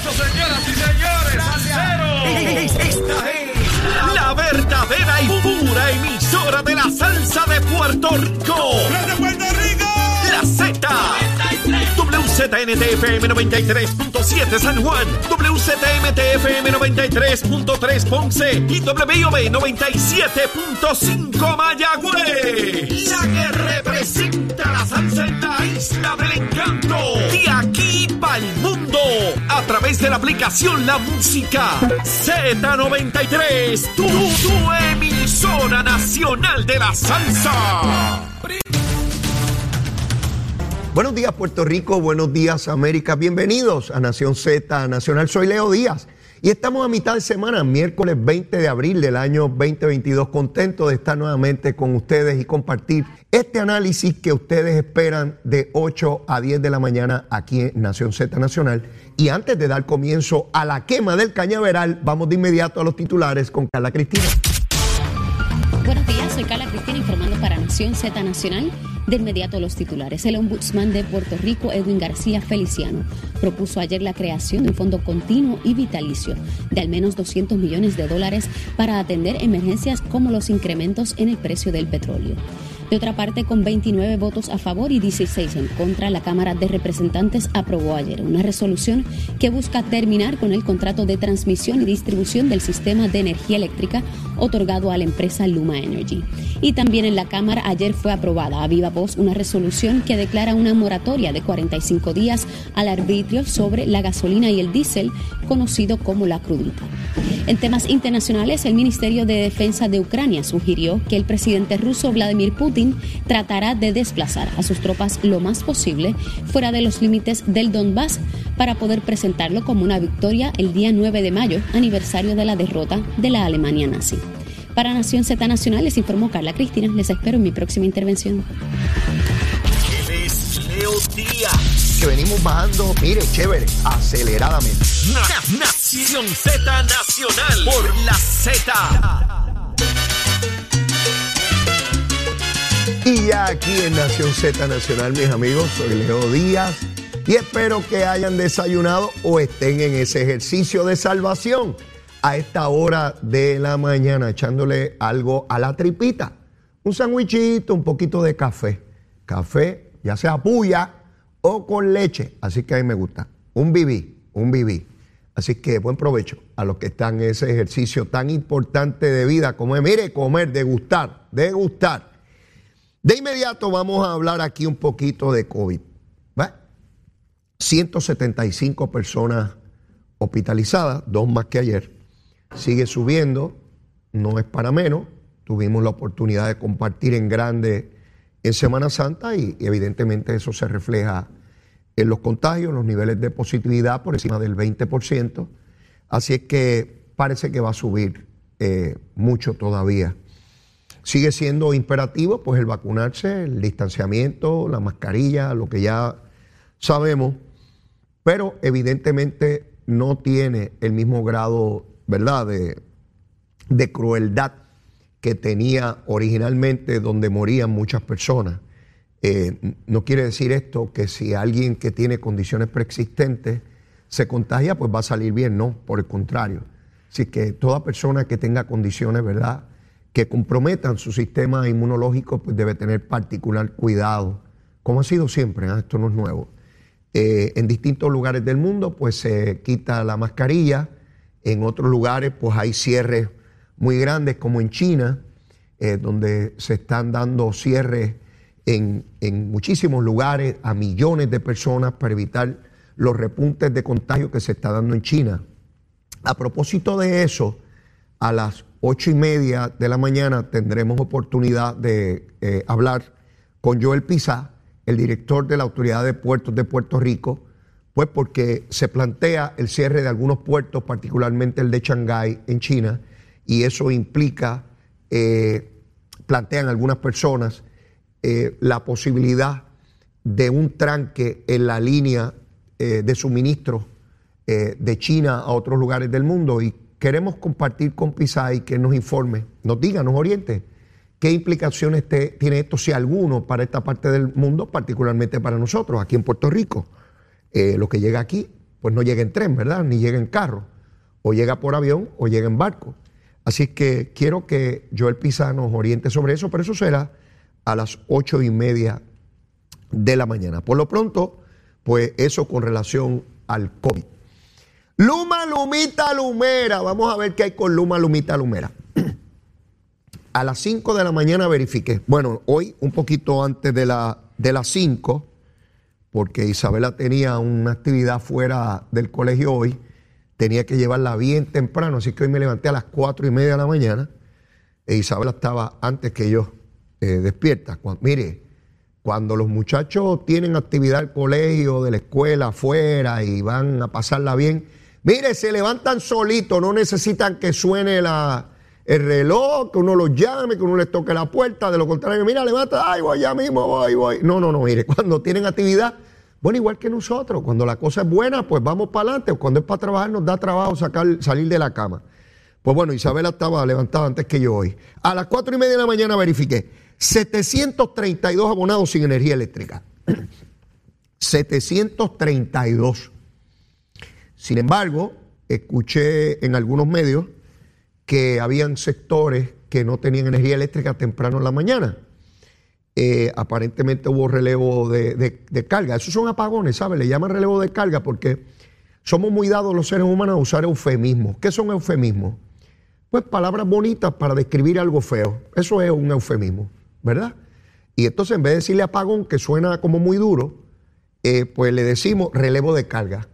aplauso, señoras y señores. Esta es la verdadera y pura emisora de la salsa de Puerto Rico. ¡De Puerto Rico! La Z. WZNTFM 93.7 San Juan, WZMTFM 93.3 Ponce y WIOB 97.5 Mayagüez. La que representa la salsa en la isla del encanto. De aquí para el mundo. A través de la aplicación La Música Z93. Tu, tu emisora nacional de la salsa. Buenos días Puerto Rico, buenos días América, bienvenidos a Nación Z Nacional. Soy Leo Díaz y estamos a mitad de semana, miércoles 20 de abril del año 2022, contento de estar nuevamente con ustedes y compartir este análisis que ustedes esperan de 8 a 10 de la mañana aquí en Nación Z Nacional. Y antes de dar comienzo a la quema del cañaveral, vamos de inmediato a los titulares con Carla Cristina. Buenos días, soy Carla Cristina informando para Z Nacional. De inmediato los titulares. El ombudsman de Puerto Rico, Edwin García Feliciano, propuso ayer la creación de un fondo continuo y vitalicio de al menos 200 millones de dólares para atender emergencias como los incrementos en el precio del petróleo. De otra parte, con 29 votos a favor y 16 en contra, la Cámara de Representantes aprobó ayer una resolución que busca terminar con el contrato de transmisión y distribución del sistema de energía eléctrica otorgado a la empresa Luma Energy. Y también en la Cámara ayer fue aprobada a viva voz una resolución que declara una moratoria de 45 días al arbitrio sobre la gasolina y el diésel, conocido como la crudita. En temas internacionales, el Ministerio de Defensa de Ucrania sugirió que el presidente ruso Vladimir Putin tratará de desplazar a sus tropas lo más posible fuera de los límites del Donbass para poder presentarlo como una victoria el día 9 de mayo, aniversario de la derrota de la Alemania nazi. Para Nación Z Nacional les informó Carla Cristina. Les espero en mi próxima intervención. Que venimos bajando, mire, chévere, aceleradamente. Na- Nación Z Nacional por la Z. Aquí en Nación Z Nacional, mis amigos, soy Leo Díaz y espero que hayan desayunado o estén en ese ejercicio de salvación a esta hora de la mañana, echándole algo a la tripita. Un sandwichito, un poquito de café. Café, ya sea puya o con leche. Así que a mí me gusta. Un bibí, un bibí. Así que buen provecho a los que están en ese ejercicio tan importante de vida como es, mire, comer, degustar, degustar. De inmediato vamos a hablar aquí un poquito de COVID. ¿va? 175 personas hospitalizadas, dos más que ayer. Sigue subiendo, no es para menos. Tuvimos la oportunidad de compartir en grande en Semana Santa y, y evidentemente eso se refleja en los contagios, los niveles de positividad por encima del 20%. Así es que parece que va a subir eh, mucho todavía. Sigue siendo imperativo pues el vacunarse, el distanciamiento, la mascarilla, lo que ya sabemos, pero evidentemente no tiene el mismo grado, ¿verdad?, de, de crueldad que tenía originalmente donde morían muchas personas. Eh, no quiere decir esto que si alguien que tiene condiciones preexistentes se contagia, pues va a salir bien, no, por el contrario. Así que toda persona que tenga condiciones, ¿verdad?, que comprometan su sistema inmunológico, pues debe tener particular cuidado, como ha sido siempre, ¿ah? esto no es nuevo. Eh, en distintos lugares del mundo, pues se quita la mascarilla, en otros lugares, pues hay cierres muy grandes, como en China, eh, donde se están dando cierres en, en muchísimos lugares a millones de personas para evitar los repuntes de contagio que se está dando en China. A propósito de eso, a las ocho y media de la mañana tendremos oportunidad de eh, hablar con Joel Pizá, el director de la Autoridad de Puertos de Puerto Rico, pues porque se plantea el cierre de algunos puertos, particularmente el de Shanghái en China, y eso implica, eh, plantean algunas personas, eh, la posibilidad de un tranque en la línea de suministro de China a otros lugares del mundo y queremos compartir con Pisay que nos informe, nos diga, nos oriente qué implicaciones tiene esto, si alguno, para esta parte del mundo, particularmente para nosotros, aquí en Puerto Rico. Eh, lo que llega aquí pues no llega en tren, ¿verdad? Ni llega en carro. O llega por avión o llega en barco. Así que quiero que Joel Pisa nos oriente sobre eso, pero eso será a las ocho y media de la mañana. Por lo pronto, pues eso con relación al COVID. Luma, Lumita, Lumera. Vamos a ver qué hay con Luma, Lumita, Lumera. A las 5 de la mañana verifiqué. Bueno, hoy un poquito antes de, la, de las 5, porque Isabela tenía una actividad fuera del colegio hoy, tenía que llevarla bien temprano, así que hoy me levanté a las 4 y media de la mañana e Isabela estaba antes que yo eh, despierta. mire, cuando los muchachos tienen actividad del colegio, de la escuela, afuera y van a pasarla bien, mire, se levantan solitos, no necesitan que suene la, el reloj, que uno los llame, que uno les toque la puerta, de lo contrario, mira, levanta, ay, voy ya mismo, voy, voy. No, no, no, mire, cuando tienen actividad, bueno, igual que nosotros, cuando la cosa es buena, pues vamos para adelante, cuando es para trabajar, nos da trabajo salir de la cama. Pues bueno, Isabela estaba levantada antes que yo hoy. A las cuatro y media de la mañana verifiqué. 732 abonados sin energía eléctrica. 732. Sin embargo, escuché en algunos medios que habían sectores que no tenían energía eléctrica temprano en la mañana. Eh, aparentemente hubo relevo de, de, carga. Esos son apagones, ¿sabes? Le llaman relevo de carga porque somos muy dados los seres humanos a usar eufemismos. ¿Qué son eufemismos? Pues palabras bonitas para describir algo feo. Eso es un eufemismo. ¿verdad? Y entonces en vez de decirle apagón, que suena como muy duro, eh, pues le decimos relevo de carga.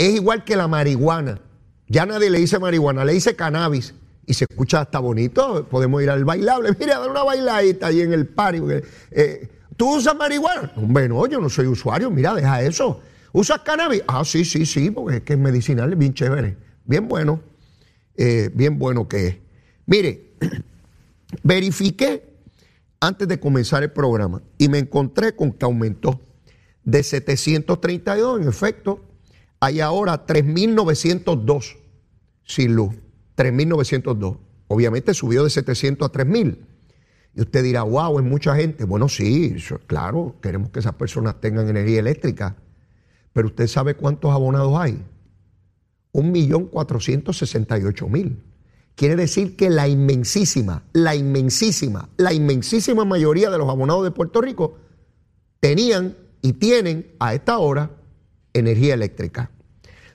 Es igual que la marihuana. Ya nadie le dice marihuana, le dice cannabis. Y se escucha hasta bonito. Podemos ir al bailable. Mira, dar una bailadita ahí en el party. Eh, ¿Tú usas marihuana? Hombre, no, yo no soy usuario. Mira, deja eso. ¿Usas cannabis? Ah, sí, sí, sí, porque es que es medicinal, es bien chévere. Bien bueno. Eh, bien bueno que es. Mire, verifiqué antes de comenzar el programa y me encontré con que aumentó de 732, en efecto, hay ahora 3.902 sin luz, 3.902. Obviamente subió de 700 a 3.000. Y usted dirá, wow, es mucha gente. Bueno, sí, claro, queremos que esas personas tengan energía eléctrica. Pero usted sabe cuántos abonados hay. 1.468.000. Quiere decir que la inmensísima, la inmensísima, la inmensísima mayoría de los abonados de Puerto Rico tenían y tienen a esta hora energía eléctrica.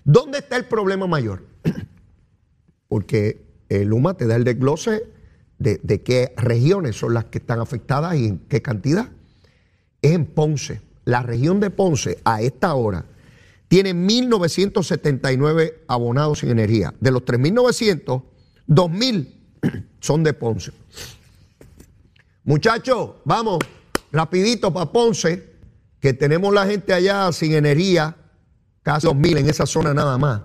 ¿Dónde está el problema mayor? Porque el UMA te da el desglose de, de, qué regiones son las que están afectadas y en qué cantidad. Es en Ponce. La región de Ponce a esta hora tiene 1.979 abonados sin energía. De los 3.900, 2.000 son de Ponce. Muchachos, vamos rapidito para Ponce, que tenemos la gente allá sin energía, casi 2.000 en esa zona nada más.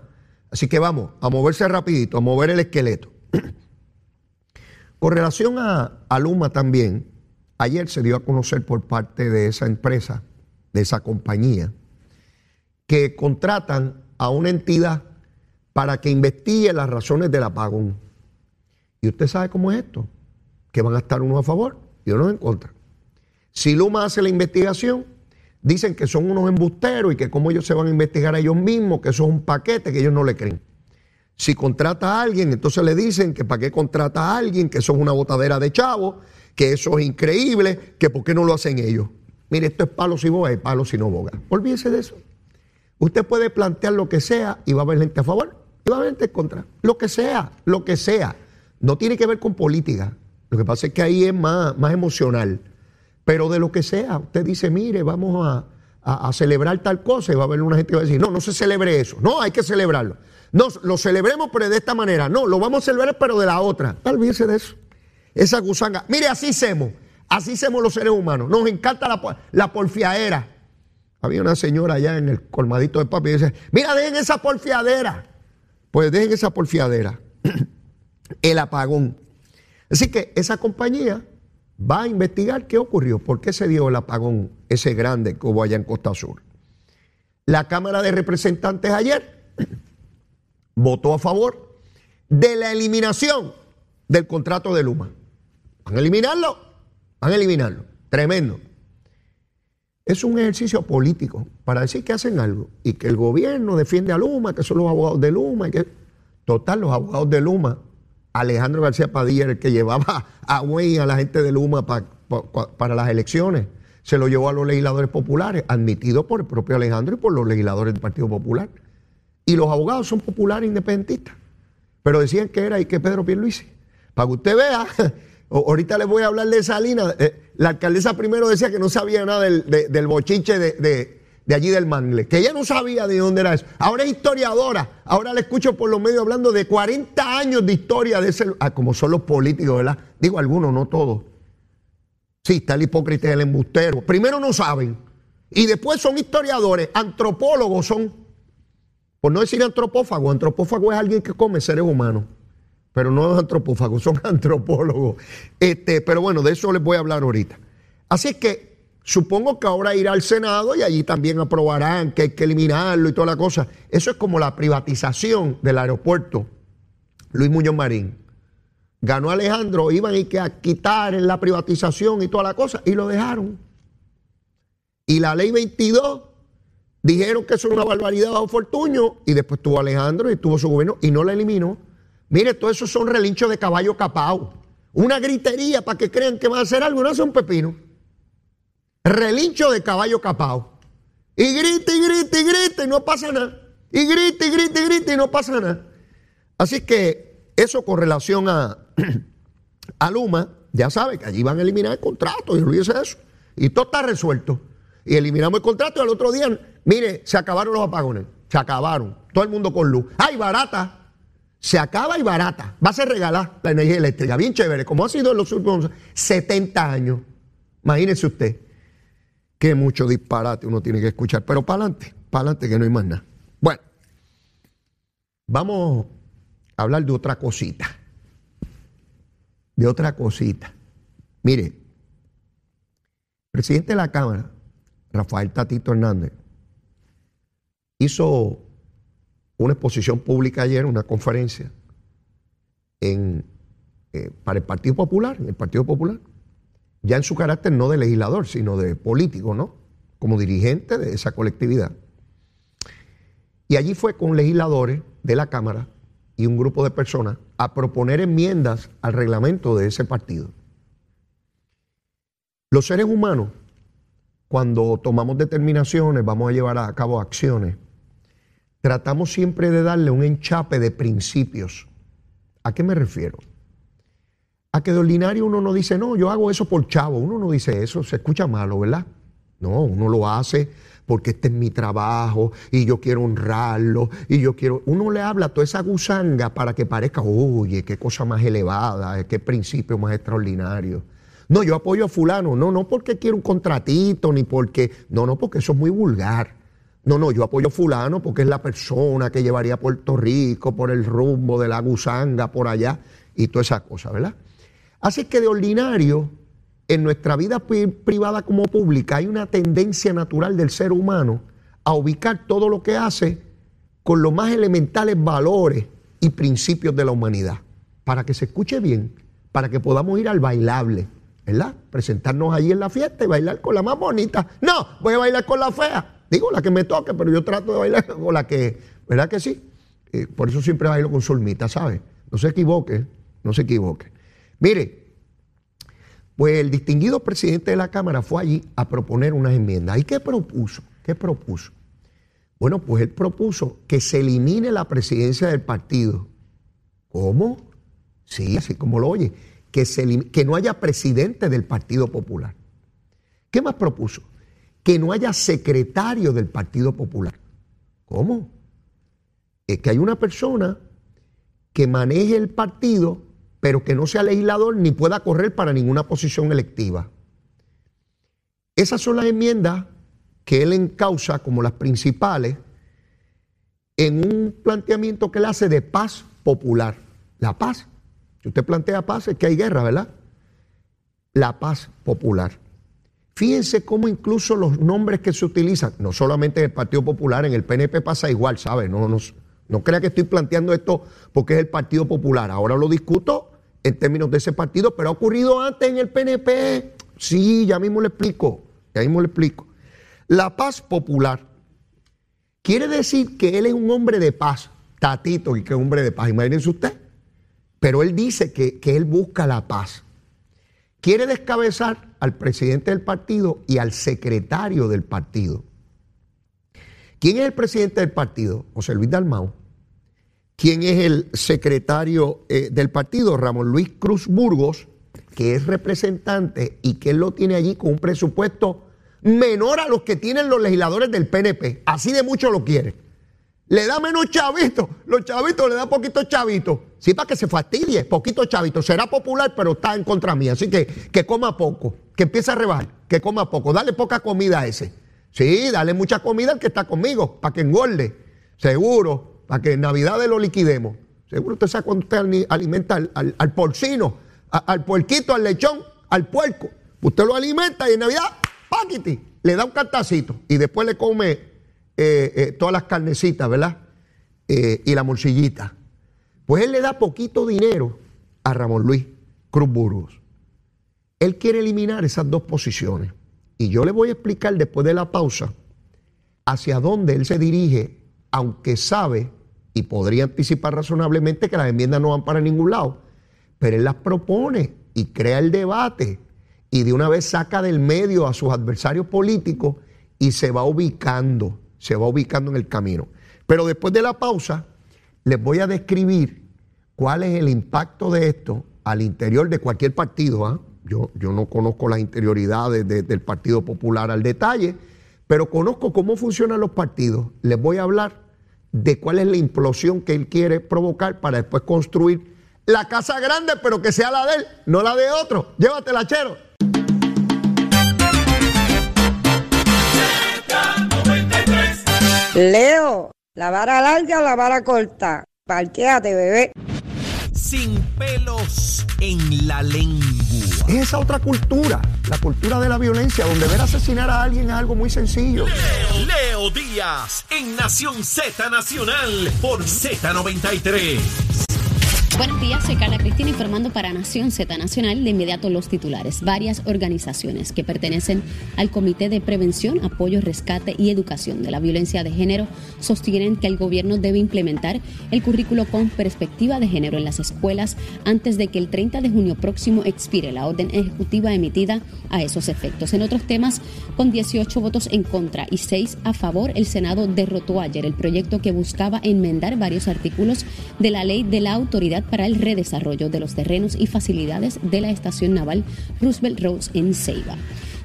Así que vamos a moverse rapidito, a mover el esqueleto. Con relación a, Luma también, ayer se dio a conocer por parte de esa empresa, de esa compañía, que contratan a una entidad para que investigue las razones del apagón. Y usted sabe cómo es esto, que van a estar unos a favor y unos en contra. Si Luma hace la investigación, dicen que son unos embusteros y que cómo ellos se van a investigar a ellos mismos, que eso es un paquete que ellos no le creen. Si contrata a alguien, entonces le dicen que para qué contrata a alguien, que eso es una botadera de chavos, que eso es increíble, que por qué no lo hacen ellos. Mire, esto es palo si boga y palo si no boga. Olvídese de eso. Usted puede plantear lo que sea y va a haber gente a favor y va a haber gente en contra. Lo que sea, lo que sea. No tiene que ver con política. Lo que pasa es que ahí es más, más emocional. Pero de lo que sea, usted dice, mire, vamos a, celebrar tal cosa y va a haber una gente que va a decir, no, no se celebre eso. No, hay que celebrarlo. No, lo celebremos, pero de esta manera. No, lo vamos a celebrar, pero de la otra. Olvídese de eso. Esa gusanga. Mire, así hacemos. Así hacemos los seres humanos. Nos encanta la, la porfiadera. Había una señora allá en el colmadito de papi y dice, mira, dejen esa porfiadera. Pues dejen esa porfiadera. el apagón. Así que esa compañía va a investigar qué ocurrió, por qué se dio el apagón ese grande que hubo allá en Costa Sur. La Cámara de Representantes ayer votó a favor de la eliminación del contrato de Luma. ¿Van a eliminarlo? Van a eliminarlo. Tremendo. es un ejercicio político para decir que hacen algo y que el gobierno defiende a Luma, que son los abogados de Luma, y que total, los abogados de Luma, Alejandro García Padilla el que llevaba a Wayne a la gente de Luma para las elecciones, se lo llevó a los legisladores populares, admitido por el propio Alejandro y por los legisladores del Partido Popular. Y los abogados son populares independentistas, pero decían que era y que Pedro Pierluisi. Para que usted vea Ahorita les voy a hablar de Salinas. Eh, la alcaldesa primero decía que no sabía nada del bochiche de, allí del Mangle, que ella no sabía de dónde era eso. Ahora es historiadora. Ahora la escucho por los medios hablando de 40 años de historia de ese. Ah, como son los políticos, ¿verdad? Digo algunos, no todos. Sí, está el hipócrita y el embustero. Primero no saben. Y después son historiadores, antropólogos son. Por no decir antropófago, antropófago es alguien que come seres humanos pero no antropófagos, son antropólogos. Este, pero bueno, de eso les voy a hablar ahorita. Así que supongo que ahora irá al Senado y allí también aprobarán que hay que eliminarlo y toda la cosa. Eso es como la privatización del aeropuerto Luis Muñoz Marín. Ganó Alejandro, iban a, que a quitar en la privatización y toda la cosa, y lo dejaron. Y la ley 22 dijeron que eso era una barbaridad bajo Fortuño, y después tuvo Alejandro y tuvo su gobierno, y no la eliminó. Mire, todo eso son relinchos de caballo capao. Una gritería para que crean que va a hacer algo, no hace un pepino. Relincho de caballo capao. Y grita y grita y grita y no pasa nada. Y grita y grita y grita y no pasa nada. Así que eso con relación a, a Luma, ya sabe que allí van a eliminar el contrato y olvídese eso. Y todo está resuelto. Y eliminamos el contrato y al otro día, mire, se acabaron los apagones. Se acabaron. Todo el mundo con luz. ¡Ay, barata! se acaba y barata. Va a ser regalar la energía eléctrica. Bien chévere, como ha sido en los últimos 70 años. Imagínese usted qué mucho disparate uno tiene que escuchar. Pero para adelante, para adelante que no hay más nada. Bueno, vamos a hablar de otra cosita. De otra cosita. Mire, el presidente de la Cámara, Rafael Tatito Hernández, hizo una exposición pública ayer, una conferencia en, eh, para el Partido Popular, en el Partido Popular, ya en su carácter no de legislador, sino de político, ¿no? Como dirigente de esa colectividad. Y allí fue con legisladores de la Cámara y un grupo de personas a proponer enmiendas al reglamento de ese partido. Los seres humanos, cuando tomamos determinaciones, vamos a llevar a cabo acciones, tratamos siempre de darle un enchape de principios. ¿A qué me refiero? A que de ordinario uno no dice, no, yo hago eso por chavo. Uno no dice eso, se escucha malo, ¿verdad? No, uno lo hace porque este es mi trabajo y yo quiero honrarlo y yo quiero... Uno le habla a toda esa gusanga para que parezca, oye, qué cosa más elevada, qué principio más extraordinario. No, yo apoyo a fulano, no, no porque quiero un contratito ni porque... No, no, porque eso es muy vulgar. No, no, yo apoyo a fulano porque es la persona que llevaría a Puerto Rico por el rumbo de la gusanga por allá y toda esa cosa, ¿verdad? Así que de ordinario, en nuestra vida privada como pública hay una tendencia natural del ser humano a ubicar todo lo que hace con los más elementales valores y principios de la humanidad, para que se escuche bien, para que podamos ir al bailable, ¿verdad? Presentarnos allí en la fiesta y bailar con la más bonita. No, voy a bailar con la fea. Digo la que me toque, pero yo trato de bailar con la que, ¿verdad que sí? Eh, por eso siempre bailo con solmita, ¿sabe? No se equivoque, no se equivoque. Mire, pues el distinguido presidente de la Cámara fue allí a proponer unas enmiendas. ¿Y qué propuso? ¿Qué propuso? Bueno, pues él propuso que se elimine la presidencia del partido. ¿Cómo? Sí, así como lo oye. Que, se que no haya presidente del Partido Popular. ¿Qué más propuso? que no haya secretario del Partido Popular. ¿Cómo? Es que hay una persona que maneje el partido, pero que no sea legislador ni pueda correr para ninguna posición electiva. Esas son las enmiendas que él encausa como las principales en un planteamiento que él hace de paz popular. La paz. Si usted plantea paz es que hay guerra, ¿verdad? La paz popular. Fíjense cómo incluso los nombres que se utilizan, no solamente en el Partido Popular, en el PNP pasa igual, ¿sabe? No, no, no crea que estoy planteando esto porque es el Partido Popular. Ahora lo discuto en términos de ese partido, pero ha ocurrido antes en el PNP. Sí, ya mismo le explico, ya mismo le explico. la paz popular. Quiere decir que él es un hombre de paz, Tatito, y que es un hombre de paz, imagínense usted. Pero él dice que, que él busca la paz. Quiere descabezar al presidente del partido y al secretario del partido. ¿Quién es el presidente del partido? José Luis Dalmau. ¿Quién es el secretario eh, del partido? Ramón Luis Cruz Burgos, que es representante y que él lo tiene allí con un presupuesto menor a los que tienen los legisladores del PNP. Así de mucho lo quiere. Le da menos chavitos. Los chavitos le da poquito chavito. Sí, para que se fastidie. Poquito chavito. Será popular, pero está en contra mía. Así que que coma poco. Que empiece a rebajar. Que coma poco. Dale poca comida a ese. Sí, dale mucha comida al que está conmigo. Para que engorde. Seguro. Para que en Navidad lo liquidemos. Seguro usted sabe cuando usted alimenta al, porcino, al puerquito, al lechón, al puerco. Usted lo alimenta y en Navidad, paquiti, le da un cantacito y después le come eh, eh, todas las carnecitas, ¿verdad? Eh, y la morcillita. Pues él le da poquito dinero a Ramón Luis Cruz Burgos. Él quiere eliminar esas dos posiciones. Y yo le voy a explicar después de la pausa hacia dónde él se dirige, aunque sabe y podría anticipar razonablemente que las enmiendas no van para ningún lado. Pero él las propone y crea el debate y de una vez saca del medio a sus adversarios políticos y se va ubicando se va ubicando en el camino. Pero después de la pausa, les voy a describir cuál es el impacto de esto al interior de cualquier partido. ¿ah? Yo, yo, no conozco las interioridades del Partido Popular al detalle, pero conozco cómo funcionan los partidos. Les voy a hablar de cuál es la implosión que él quiere provocar para después construir la casa grande, pero que sea la de él, no la de otro. Llévatela, chero. Leo, la vara larga o la vara corta. Parquéate, bebé. Sin pelos en la lengua. Es esa otra cultura, la cultura de la violencia, donde ver asesinar a alguien es algo muy sencillo. Leo, Leo Díaz, en Nación Z Nacional, por Z93. Buenos días, soy Carla Cristina informando para Nación Z Nacional. De inmediato los titulares. Varias organizaciones que pertenecen al Comité de Prevención, Apoyo, Rescate y Educación de la Violencia de Género sostienen que el gobierno debe implementar el currículo con perspectiva de género en las escuelas antes de que el 30 de junio próximo expire la orden ejecutiva emitida a esos efectos. En otros temas, con 18 votos en contra y 6 a favor, el Senado derrotó ayer el proyecto que buscaba enmendar varios artículos de la ley de la autoridad para el redesarrollo de los terrenos y facilidades de la estación naval Roosevelt Roads en Ceiba.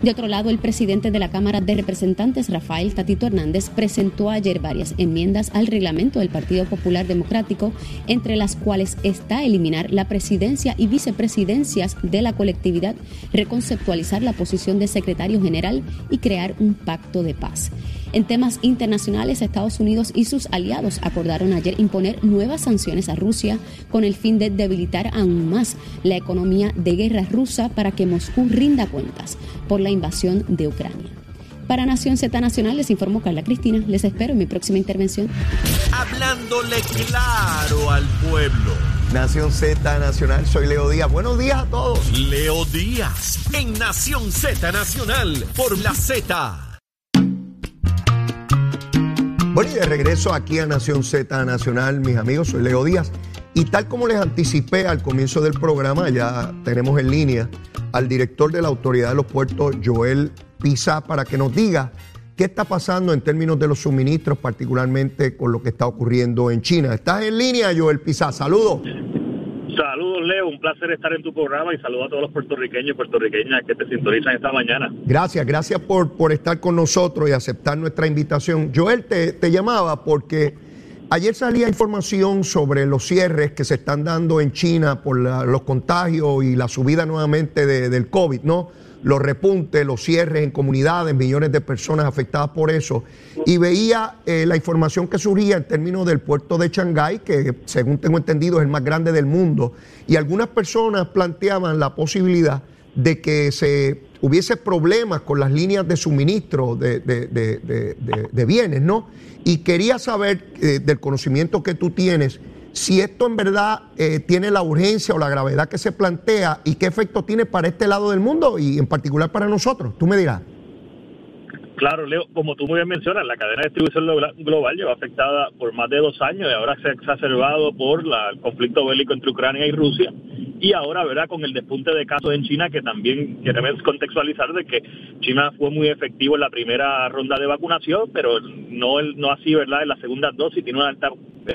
De otro lado, el presidente de la Cámara de Representantes, Rafael Tatito Hernández, presentó ayer varias enmiendas al reglamento del Partido Popular Democrático, entre las cuales está eliminar la presidencia y vicepresidencias de la colectividad, reconceptualizar la posición de secretario general y crear un pacto de paz. En temas internacionales, Estados Unidos y sus aliados acordaron ayer imponer nuevas sanciones a Rusia con el fin de debilitar aún más la economía de guerra rusa para que Moscú rinda cuentas por la invasión de Ucrania. Para Nación Z Nacional les informó Carla Cristina. Les espero en mi próxima intervención. Hablándole claro al pueblo. Nación Z Nacional, soy Leo Díaz. Buenos días a todos. Leo Díaz, en Nación Z Nacional, por la Z. Bueno, y de regreso aquí a Nación Z Nacional, mis amigos, soy Leo Díaz. Y tal como les anticipé al comienzo del programa, ya tenemos en línea al director de la Autoridad de los Puertos, Joel Pisa, para que nos diga qué está pasando en términos de los suministros, particularmente con lo que está ocurriendo en China. ¿Estás en línea, Joel Pisa? Saludos. Saludos, Leo. Un placer estar en tu programa y saludos a todos los puertorriqueños y puertorriqueñas que te sintonizan esta mañana. Gracias, gracias por, por estar con nosotros y aceptar nuestra invitación. Joel, te, te llamaba porque ayer salía información sobre los cierres que se están dando en China por los contagios y la subida nuevamente del COVID, ¿no? Los repuntes, los cierres en comunidades, millones de personas afectadas por eso. Y veía eh, la información que surgía en términos del puerto de Shanghái, que según tengo entendido es el más grande del mundo. Y algunas personas planteaban la posibilidad de que se hubiese problemas con las líneas de suministro de, bienes, ¿no? Y quería saber eh, del conocimiento que tú tienes si esto en verdad eh, tiene la urgencia o la gravedad que se plantea y qué efecto tiene para este lado del mundo y en particular para nosotros. Tú me dirás. Claro, Leo, como tú muy bien mencionas, la cadena de distribución global lleva afectada por más de dos años y ahora se ha exacerbado por el conflicto bélico entre Ucrania y Rusia. Y ahora, ¿verdad? Con el despunte de casos en China, que también queremos contextualizar de que China fue muy efectivo en la primera ronda de vacunación, pero no, no así, ¿verdad? En la segunda dosis tiene una alta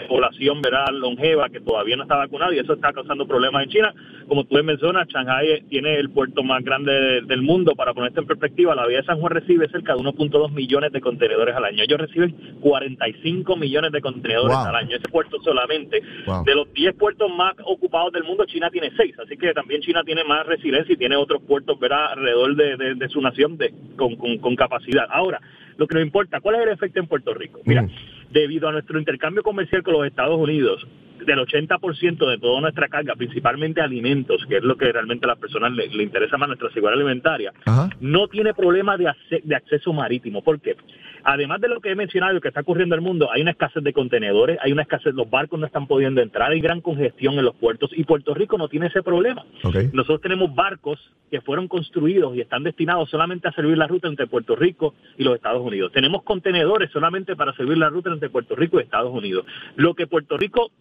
población, ¿verdad? Longeva que todavía no está vacunada y eso está causando problemas en China. Como tú mencionas, Shanghai tiene el puerto más grande del mundo. Para ponerte en perspectiva, la vía de San Juan recibe cerca de 1.2 millones de contenedores al año. Ellos reciben 45 millones de contenedores al año. Ese puerto solamente. De los 10 puertos más ocupados del mundo, China tiene 6. Así que también China tiene más resiliencia y tiene otros puertos, ¿verdad? Alrededor de, su nación de, con, capacidad. Ahora, lo que nos importa, ¿cuál es el efecto en Puerto Rico? Mira, mm. debido a nuestro intercambio comercial con los Estados Unidos, del 80% de toda nuestra carga, principalmente alimentos, que es lo que realmente a las personas le, interesa más nuestra seguridad alimentaria, no tiene problema de, de acceso marítimo. ¿Por qué? Además de lo que he mencionado, lo que está ocurriendo en el mundo, hay una escasez de contenedores, hay una escasez, los barcos no están pudiendo entrar, hay gran congestión en los puertos y Puerto Rico no tiene ese problema. Nosotros tenemos barcos que fueron construidos y están destinados solamente a servir la ruta entre Puerto Rico y los Estados Unidos. Tenemos contenedores solamente para servir la ruta entre Puerto Rico y Estados Unidos. Lo que Puerto Rico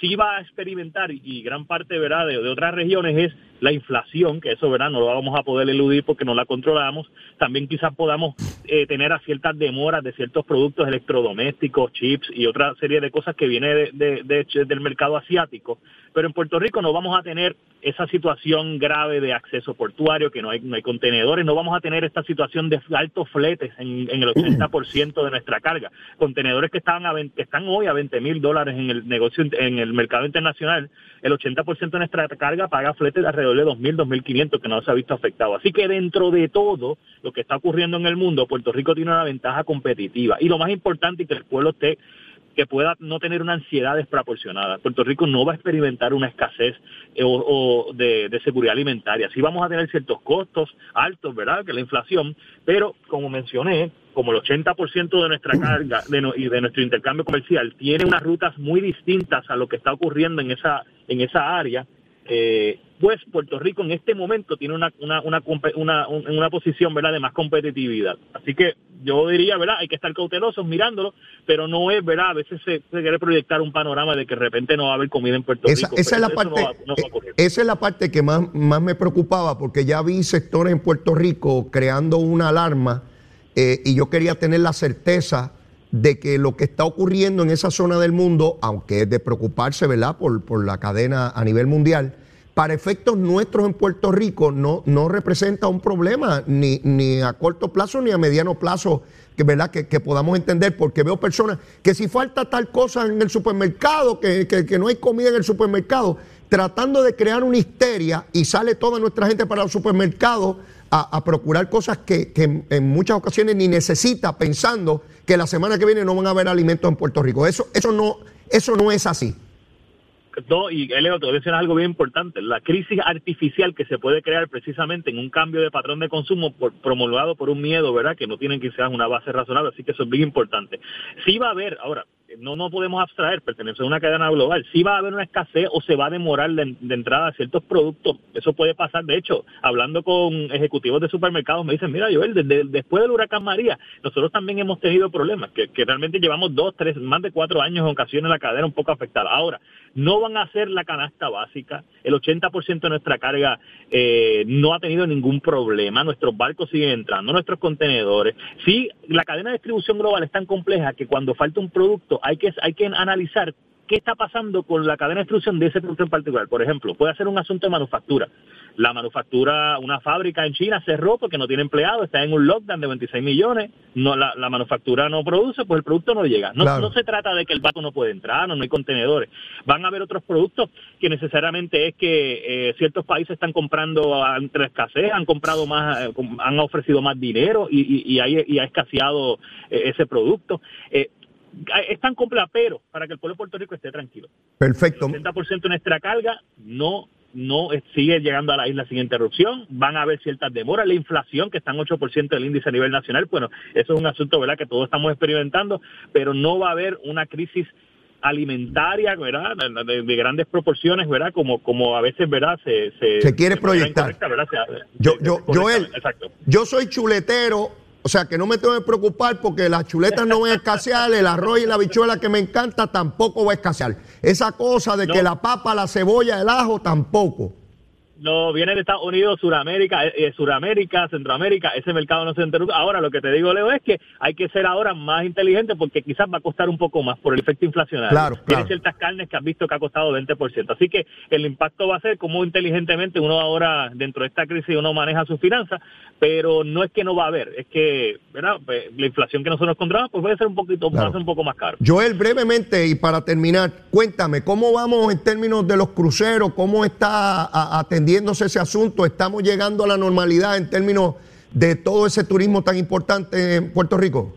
sí va a experimentar y gran parte verá de, otras regiones es la inflación, que eso verá no lo vamos a poder eludir porque no la controlamos. También quizás podamos eh, tener a ciertas demoras de ciertos productos electrodomésticos, chips y otra serie de cosas que viene de, del mercado asiático. Pero en Puerto Rico no vamos a tener esa situación grave de acceso portuario, que no hay, no hay contenedores, no vamos a tener esta situación de altos fletes en, el 80% de nuestra carga. Contenedores que estaban a están hoy a 20 mil dólares en el negocio, en el mercado internacional, el 80% de nuestra carga paga fletes de alrededor de 2.000, 2.500 que no se ha visto afectado. Así que dentro de todo lo que está ocurriendo en el mundo, Puerto Rico tiene una ventaja competitiva. Y lo más importante es que el pueblo esté que pueda no tener una ansiedad desproporcionada. Puerto Rico no va a experimentar una escasez eh, o, de, seguridad alimentaria. Sí vamos a tener ciertos costos altos, ¿verdad? Que la inflación, pero como mencioné, como el 80% de nuestra carga y de nuestro intercambio comercial tiene unas rutas muy distintas a lo que está ocurriendo en esa en esa área, eh, pues Puerto Rico en este momento tiene una, una, una, una, una posición ¿verdad? de más competitividad. Así que yo diría, ¿verdad? Hay que estar cautelosos mirándolo, pero no es, ¿verdad? A veces se, quiere proyectar un panorama de que de repente no va a haber comida en Puerto Rico. Esa es la parte, esa es la parte que más, más me preocupaba, porque ya vi sectores en Puerto Rico creando una alarma eh, y yo quería tener la certeza de que lo que está ocurriendo en esa zona del mundo, aunque es de preocuparse, ¿verdad?, por, por la cadena a nivel mundial, para efectos nuestros en Puerto Rico no, no representa un problema ni, ni a corto plazo ni a mediano plazo que, ¿verdad? Que, podamos entender, porque veo personas que si falta tal cosa en el supermercado, que, que, no hay comida en el supermercado, tratando de crear una histeria y sale toda nuestra gente para los supermercados a, procurar cosas que, que, en muchas ocasiones ni necesita, pensando que la semana que viene no van a haber alimentos en Puerto Rico. Eso, eso, no, eso no es así. No, y Elio, te voy a decir algo bien importante. La crisis artificial que se puede crear precisamente en un cambio de patrón de consumo por, promulgado por un miedo, ¿verdad? Que no tienen quizás una base razonable, así que eso es bien importante. Sí va a haber, ahora, no no podemos abstraer, pertenece a una cadena global. Si va a haber una escasez o se va a demorar de, entrada a ciertos productos. Eso puede pasar. De hecho, hablando con ejecutivos de supermercados, me dicen, mira, Joel, desde, después del huracán María, nosotros también hemos tenido problemas, que, realmente llevamos dos, tres, más de cuatro años en ocasiones la cadena un poco afectada. Ahora, no van a ser la canasta básica. El 80% de nuestra carga eh, no ha tenido ningún problema. Nuestros barcos siguen entrando, nuestros contenedores. Sí, la cadena de distribución global es tan compleja que cuando falta un producto hay que, hay que analizar qué está pasando con la cadena de instrucción de ese producto en particular. Por ejemplo, puede ser un asunto de manufactura. La manufactura, una fábrica en China cerró porque no tiene empleados, está en un lockdown de 26 millones, no la, manufactura no produce, pues el producto no llega. No, no se trata de que el barco no puede entrar, no, hay contenedores. Van a haber otros productos que necesariamente es que eh, ciertos países están comprando entre escasez, han comprado más, eh, han ofrecido más dinero y, y, y, ha escaseado eh, ese producto. Es tan compleja, pero para que el pueblo de Puerto Rico esté tranquilo. Perfecto. El 80% de nuestra carga no no sigue llegando a la isla sin interrupción, van a haber ciertas demoras, la inflación que está en 8% del índice a nivel nacional, bueno, eso es un asunto, ¿verdad?, que todos estamos experimentando, pero no va a haber una crisis alimentaria, ¿verdad?, de, grandes proporciones, ¿verdad?, como, como a veces, ¿verdad?, se, se, quiere proyectar. yo, yo, Joel, yo soy chuletero, O sea, que no me tengo que preocupar porque las chuletas no van a escasear, el arroz y la bichuela que me encanta tampoco va a escasear. Esa cosa de que la papa, la cebolla, el ajo tampoco. No, viene de Estados Unidos, Suramérica, eh, eh, Suramérica, Centroamérica, ese mercado no se interrumpe. Ahora lo que te digo, Leo, es que hay que ser ahora más inteligente porque quizás va a costar un poco más por el efecto inflacionario. Claro, Tiene claro. ciertas carnes que has visto que ha costado 20%. Así que el impacto va a ser como inteligentemente uno ahora, dentro de esta crisis, uno maneja sus finanzas, pero no es que no va a haber, es que, ¿verdad? Pues, la inflación que nosotros encontramos pues puede ser un poquito, Claro. ser un poco más caro. Joel, brevemente y para terminar, cuéntame, ¿cómo vamos en términos de los cruceros? ¿Cómo está atendiéndose ese asunto? ¿Estamos llegando a la normalidad en términos de todo ese turismo tan importante en Puerto Rico?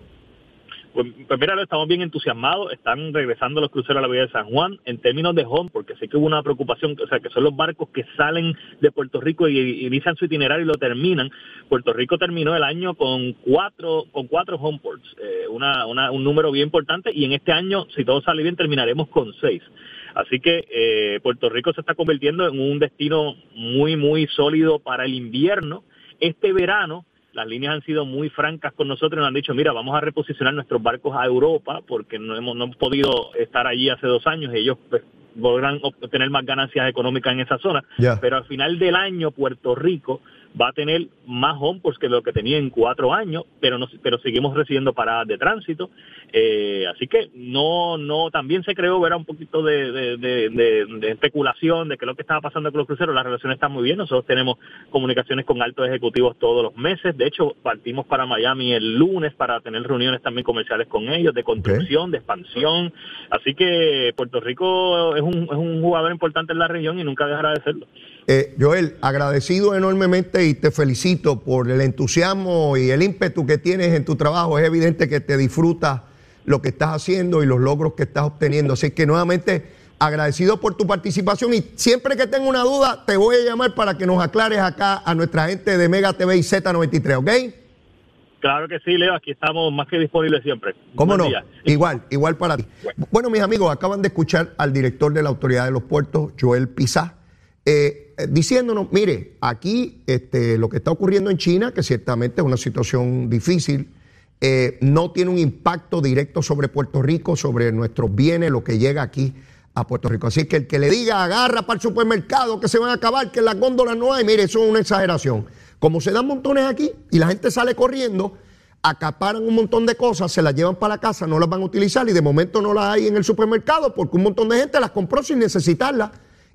Pues, pues mira, estamos bien entusiasmados, están regresando los cruceros a la bahía de San Juan en términos de home, porque sé que hubo una preocupación, o sea, que son los barcos que salen de Puerto Rico y, y inician su itinerario y lo terminan. Puerto Rico terminó el año con cuatro con cuatro homeports, eh, una, una, un número bien importante, y en este año, si todo sale bien, terminaremos con seis. Así que eh, Puerto Rico se está convirtiendo en un destino muy, muy sólido para el invierno. Este verano, las líneas han sido muy francas con nosotros y nos han dicho, mira, vamos a reposicionar nuestros barcos a Europa porque no hemos, no hemos podido estar allí hace dos años. Ellos pues, podrán obtener más ganancias económicas en esa zona. Pero al final del año, Puerto Rico va a tener más homeports que lo que tenía en cuatro años, pero no, pero seguimos recibiendo paradas de tránsito. Eh, así que no, no, también se creó, verá, un poquito de, de, de- de- de especulación de que lo que estaba pasando con los cruceros, la relación está muy bien. Nosotros tenemos comunicaciones con altos ejecutivos todos los meses. De hecho, partimos para Miami el lunes para tener reuniones también comerciales con ellos, de construcción, de expansión. Así que Puerto Rico es un, es un jugador importante en la región y nunca dejará de serlo. Eh, Joel, agradecido enormemente y te felicito por el entusiasmo y el ímpetu que tienes en tu trabajo. Es evidente que te disfrutas lo que estás haciendo y los logros que estás obteniendo. Así que nuevamente agradecido por tu participación y siempre que tenga una duda te voy a llamar para que nos aclares acá a nuestra gente de Mega TV y Z93, ¿ok? Claro que sí, Leo, aquí estamos más que disponibles siempre. ¿Cómo Buen no? día. Igual, igual para ti. Bueno, mis amigos, acaban de escuchar al director de la Autoridad de los Puertos, Joel Pizá, eh, diciéndonos, mire, aquí este, lo que está ocurriendo en China, que ciertamente es una situación difícil, eh, no tiene un impacto directo sobre Puerto Rico, sobre nuestros bienes, lo que llega aquí a Puerto Rico. Así que el que le diga, agarra para el supermercado, que se van a acabar, que las góndolas no hay, mire, eso es una exageración. Como se dan montones aquí y la gente sale corriendo, acaparan un montón de cosas, se las llevan para la casa, no las van a utilizar y de momento no las hay en el supermercado porque un montón de gente las compró sin necesitarlas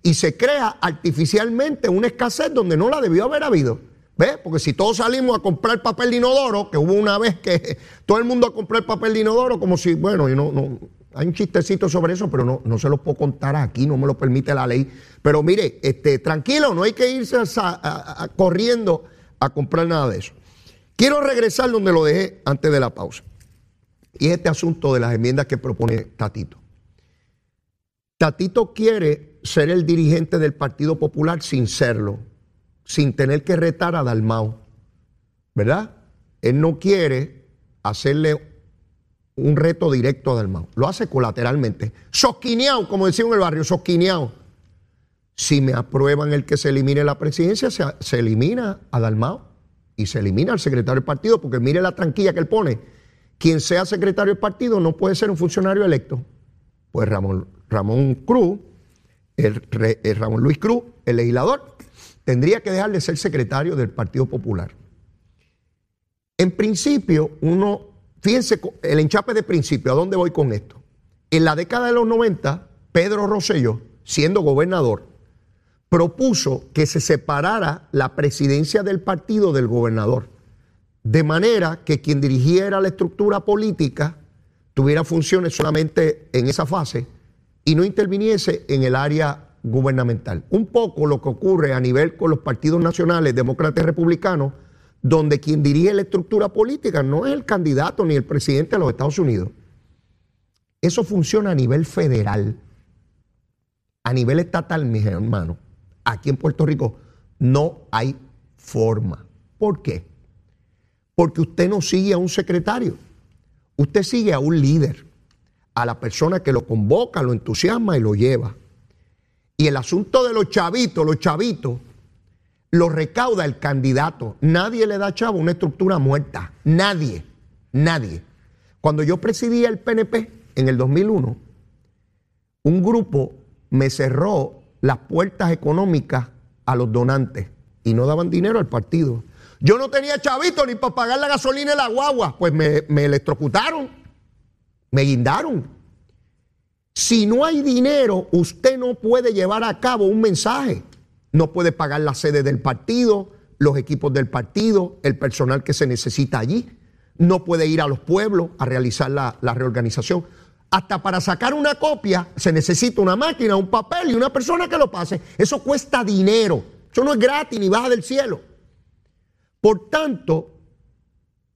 y se crea artificialmente una escasez donde no la debió haber habido. ¿Ves? Porque si todos salimos a comprar papel de inodoro, que hubo una vez que todo el mundo a comprar papel de inodoro, como si, bueno, y no, no, hay un chistecito sobre eso, pero no, no se lo puedo contar aquí, no me lo permite la ley. Pero mire, este, tranquilo, no hay que irse corriendo a comprar nada de eso. Quiero regresar donde lo dejé antes de la pausa. Y es este asunto de las enmiendas que propone Tatito. Tatito quiere ser el dirigente del Partido Popular sin serlo, sin tener que retar a Dalmau. ¿Verdad? Él no quiere hacerle un reto directo a Dalmau. Lo hace colateralmente. Sosquineado, como decía en el barrio, sosquineado. Si me aprueban el que se elimine la presidencia, se, se elimina a Dalmau y se elimina al secretario del partido, porque mire la tranquilla que él pone. Quien sea secretario del partido no puede ser un funcionario electo. Pues Ramón, Ramón Cruz, el, Ramón Luis Cruz, el legislador, tendría que dejar de ser secretario del Partido Popular. En principio, uno, fíjense el enchape de principio, ¿a dónde voy con esto? En la década de los 90, Pedro Rosselló, siendo gobernador, propuso que se separara la presidencia del partido del gobernador, de manera que quien dirigiera la estructura política tuviera funciones solamente en esa fase y no interviniese en el área gubernamental. Un poco lo que ocurre a nivel con los partidos nacionales, demócratas y republicanos, donde quien dirige la estructura política no es el candidato ni el presidente de los Estados Unidos. Eso funciona a nivel federal. A nivel estatal, mis hermanos, aquí en Puerto Rico no hay forma. ¿Por qué? Porque usted no sigue a un secretario, usted sigue a un líder, a la persona que lo convoca, lo entusiasma y lo lleva. Y el asunto de los chavitos, los chavitos, lo recauda el candidato. Nadie le da chavo una estructura muerta. Nadie. Nadie. Cuando yo presidía el PNP en el 2001, un grupo me cerró las puertas económicas a los donantes y no daban dinero al partido. Yo no tenía chavito ni para pagar la gasolina y la guagua, pues me, me electrocutaron, me guindaron. Si no hay dinero, usted no puede llevar a cabo un mensaje. No puede pagar la sede del partido, los equipos del partido, el personal que se necesita allí. No puede ir a los pueblos a realizar la, la reorganización. Hasta para sacar una copia se necesita una máquina, un papel y una persona que lo pase. Eso cuesta dinero. Eso no es gratis ni baja del cielo. Por tanto,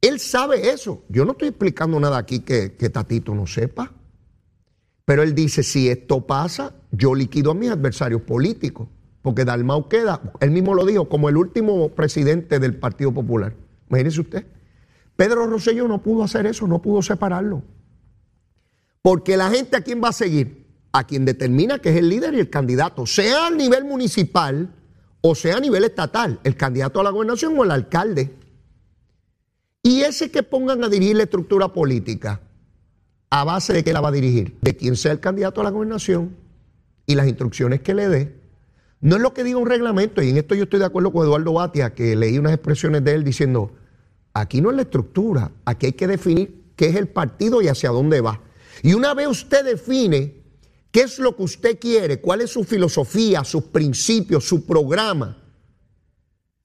él sabe eso. Yo no estoy explicando nada aquí que, Tatito no sepa. Pero él dice, si esto pasa, yo liquido a mis adversarios políticos. Porque Dalmau queda, él mismo lo dijo, como el último presidente del Partido Popular. Imagínese usted. Pedro Rosselló no pudo hacer eso, no pudo separarlo. Porque la gente a quién va a seguir? A quien determina que es el líder y el candidato, sea a nivel municipal o sea a nivel estatal, el candidato a la gobernación o el alcalde. Y ese que pongan a dirigir la estructura política, ¿a base de qué la va a dirigir? De quién sea el candidato a la gobernación y las instrucciones que le dé. No es lo que diga un reglamento, y en esto yo estoy de acuerdo con Eduardo Batia, que leí unas expresiones de él diciendo, aquí no es la estructura, aquí hay que definir qué es el partido y hacia dónde va. Y una vez usted define qué es lo que usted quiere, cuál es su filosofía, sus principios, su programa,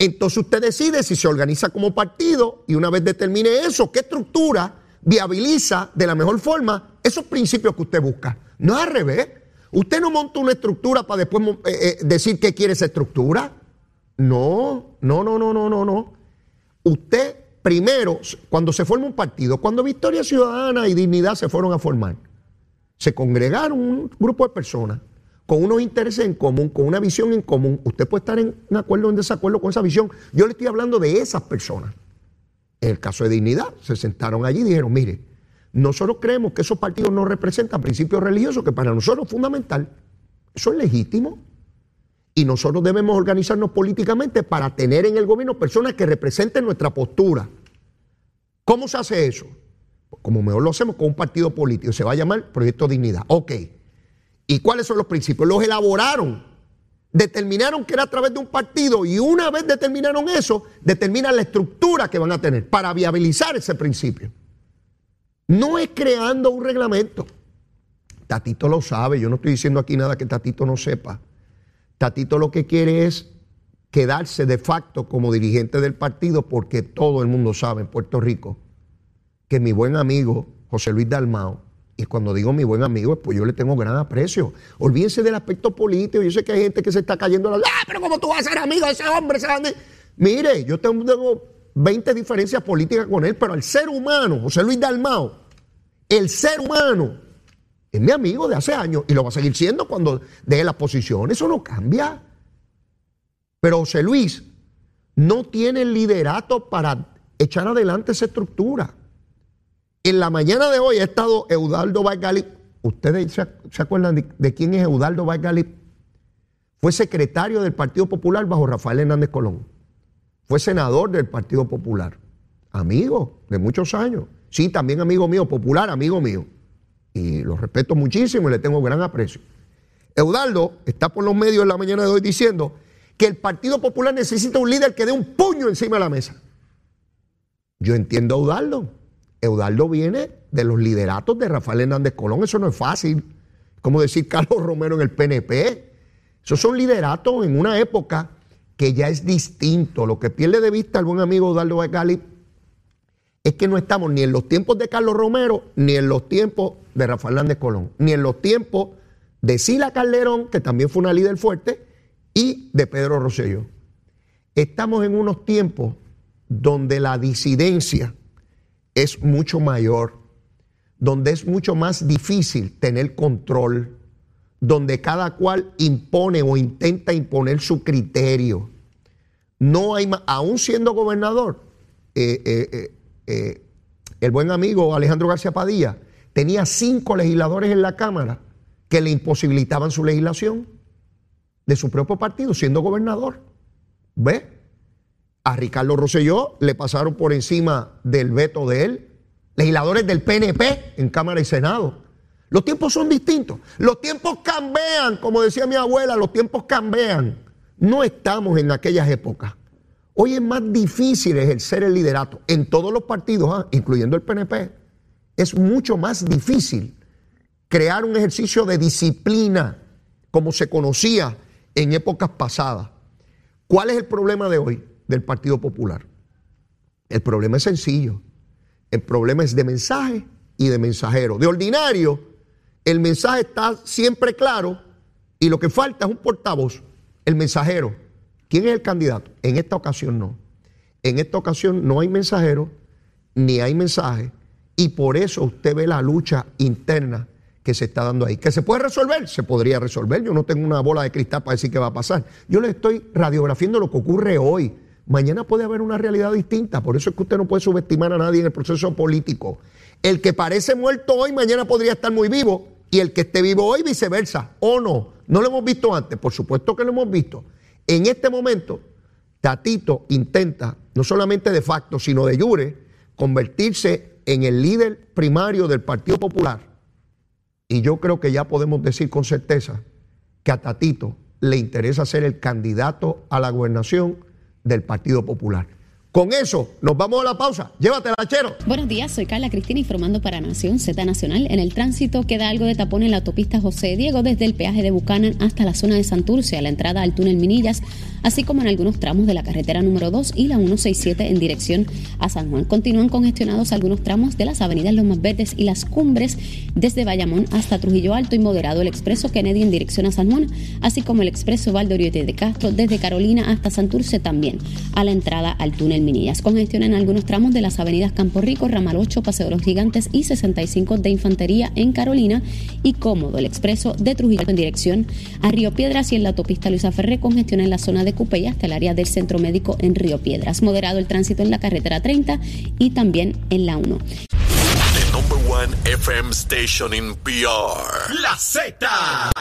entonces usted decide si se organiza como partido y una vez determine eso, qué estructura viabiliza de la mejor forma esos principios que usted busca. No es al revés. Usted no monta una estructura para después eh, eh, decir qué quiere esa estructura. No, no, no, no, no, no, no. Usted primero, cuando se forma un partido, cuando Victoria Ciudadana y Dignidad se fueron a formar, se congregaron un grupo de personas con unos intereses en común, con una visión en común. Usted puede estar en acuerdo o en desacuerdo con esa visión. Yo le estoy hablando de esas personas. En el caso de Dignidad, se sentaron allí y dijeron, mire, nosotros creemos que esos partidos no representan principios religiosos que para nosotros es fundamental. Eso es legítimo. Y nosotros debemos organizarnos políticamente para tener en el gobierno personas que representen nuestra postura. ¿Cómo se hace eso? Como mejor lo hacemos con un partido político. Se va a llamar Proyecto Dignidad. Ok. ¿Y cuáles son los principios? Los elaboraron. Determinaron que era a través de un partido y una vez determinaron eso, determinan la estructura que van a tener para viabilizar ese principio. No es creando un reglamento. Tatito lo sabe, yo no estoy diciendo aquí nada que Tatito no sepa. Tatito lo que quiere es quedarse de facto como dirigente del partido porque todo el mundo sabe en Puerto Rico que mi buen amigo José Luis Dalmao, y cuando digo mi buen amigo, pues yo le tengo gran aprecio. Olvídense del aspecto político. Yo sé que hay gente que se está cayendo. La... ¡Ah, pero cómo tú vas a ser amigo de ese hombre! Ese Mire, yo tengo 20 diferencias políticas con él, pero el ser humano, José Luis Dalmao, el ser humano, es mi amigo de hace años y lo va a seguir siendo cuando deje la posición. Eso no cambia. Pero José Luis no tiene el liderato para echar adelante esa estructura. En la mañana de hoy ha estado Eudaldo Vargalip. ¿Ustedes se, acuerdan de, quién es Eudaldo Vargalip? Fue secretario del Partido Popular bajo Rafael Hernández Colón. Fue senador del Partido Popular. Amigo de muchos años. Sí, también amigo mío, popular, amigo mío. Y lo respeto muchísimo y le tengo gran aprecio. Eudaldo está por los medios en la mañana de hoy diciendo que el Partido Popular necesita un líder que dé un puño encima de la mesa. Yo entiendo a Eudaldo. Eudaldo viene de los lideratos de Rafael Hernández Colón. Eso no es fácil. Como decir Carlos Romero en el PNP. Esos son lideratos en una época que ya es distinto. Lo que pierde de vista el buen amigo Eudaldo Becali es que no estamos ni en los tiempos de Carlos Romero, ni en los tiempos de Rafael Hernández Colón, ni en los tiempos de Sila Calderón, que también fue una líder fuerte, y de Pedro Rosselló. Estamos en unos tiempos donde la disidencia es mucho mayor, donde es mucho más difícil tener control, donde cada cual impone o intenta imponer su criterio. No hay más, aún siendo gobernador, eh, eh, eh, el buen amigo Alejandro García Padilla tenía cinco legisladores en la Cámara que le imposibilitaban su legislación de su propio partido siendo gobernador. ¿Ve? A Ricardo Rosselló le pasaron por encima del veto de él. Legisladores del PNP en Cámara y Senado. Los tiempos son distintos. Los tiempos cambian, como decía mi abuela, los tiempos cambian. No estamos en aquellas épocas. Hoy es más difícil ejercer el liderato en todos los partidos, ¿ah? incluyendo el PNP. Es mucho más difícil crear un ejercicio de disciplina como se conocía en épocas pasadas. ¿Cuál es el problema de hoy del Partido Popular? El problema es sencillo. El problema es de mensaje y de mensajero. De ordinario, el mensaje está siempre claro y lo que falta es un portavoz, el mensajero. ¿Quién es el candidato? En esta ocasión no. En esta ocasión no hay mensajero ni hay mensaje y por eso usted ve la lucha interna que se está dando ahí. ¿Que se puede resolver? Se podría resolver. Yo no tengo una bola de cristal para decir qué va a pasar. Yo le estoy radiografiando lo que ocurre hoy. Mañana puede haber una realidad distinta. Por eso es que usted no puede subestimar a nadie en el proceso político. El que parece muerto hoy, mañana podría estar muy vivo. Y el que esté vivo hoy, viceversa. ¿O no? ¿No lo hemos visto antes? Por supuesto que lo hemos visto. En este momento, Tatito intenta, no solamente de facto, sino de jure, convertirse en el líder primario del Partido Popular y yo creo que ya podemos decir con certeza que a Tatito le interesa ser el candidato a la gobernación del Partido Popular. Con eso, nos vamos a la pausa. Llévatela, chero. Buenos días, soy Carla Cristina informando para Nación Z Nacional. En el tránsito queda algo de tapón en la autopista José Diego desde el peaje de Bucanan hasta la zona de Santurce, a la entrada al túnel Minillas, así como en algunos tramos de la carretera número 2 y la 167 en dirección a San Juan. Continúan congestionados algunos tramos de las avenidas Los Más Verdes y las Cumbres desde Bayamón hasta Trujillo Alto y moderado el expreso Kennedy en dirección a San Juan, así como el expreso Valdoriote de Castro desde Carolina hasta Santurce también a la entrada al túnel Minillas. Congestión en algunos tramos de las avenidas Campo Rico, Ramal 8, Paseo de los Gigantes y 65 de Infantería en Carolina y cómodo el expreso de Trujillo en dirección a Río Piedras y en la autopista Luisa Ferré congestión en la zona de Cupey hasta el área del Centro Médico en Río Piedras. Moderado el tránsito en la carretera 30 y también en la 1. The number one FM station in PR. La Z.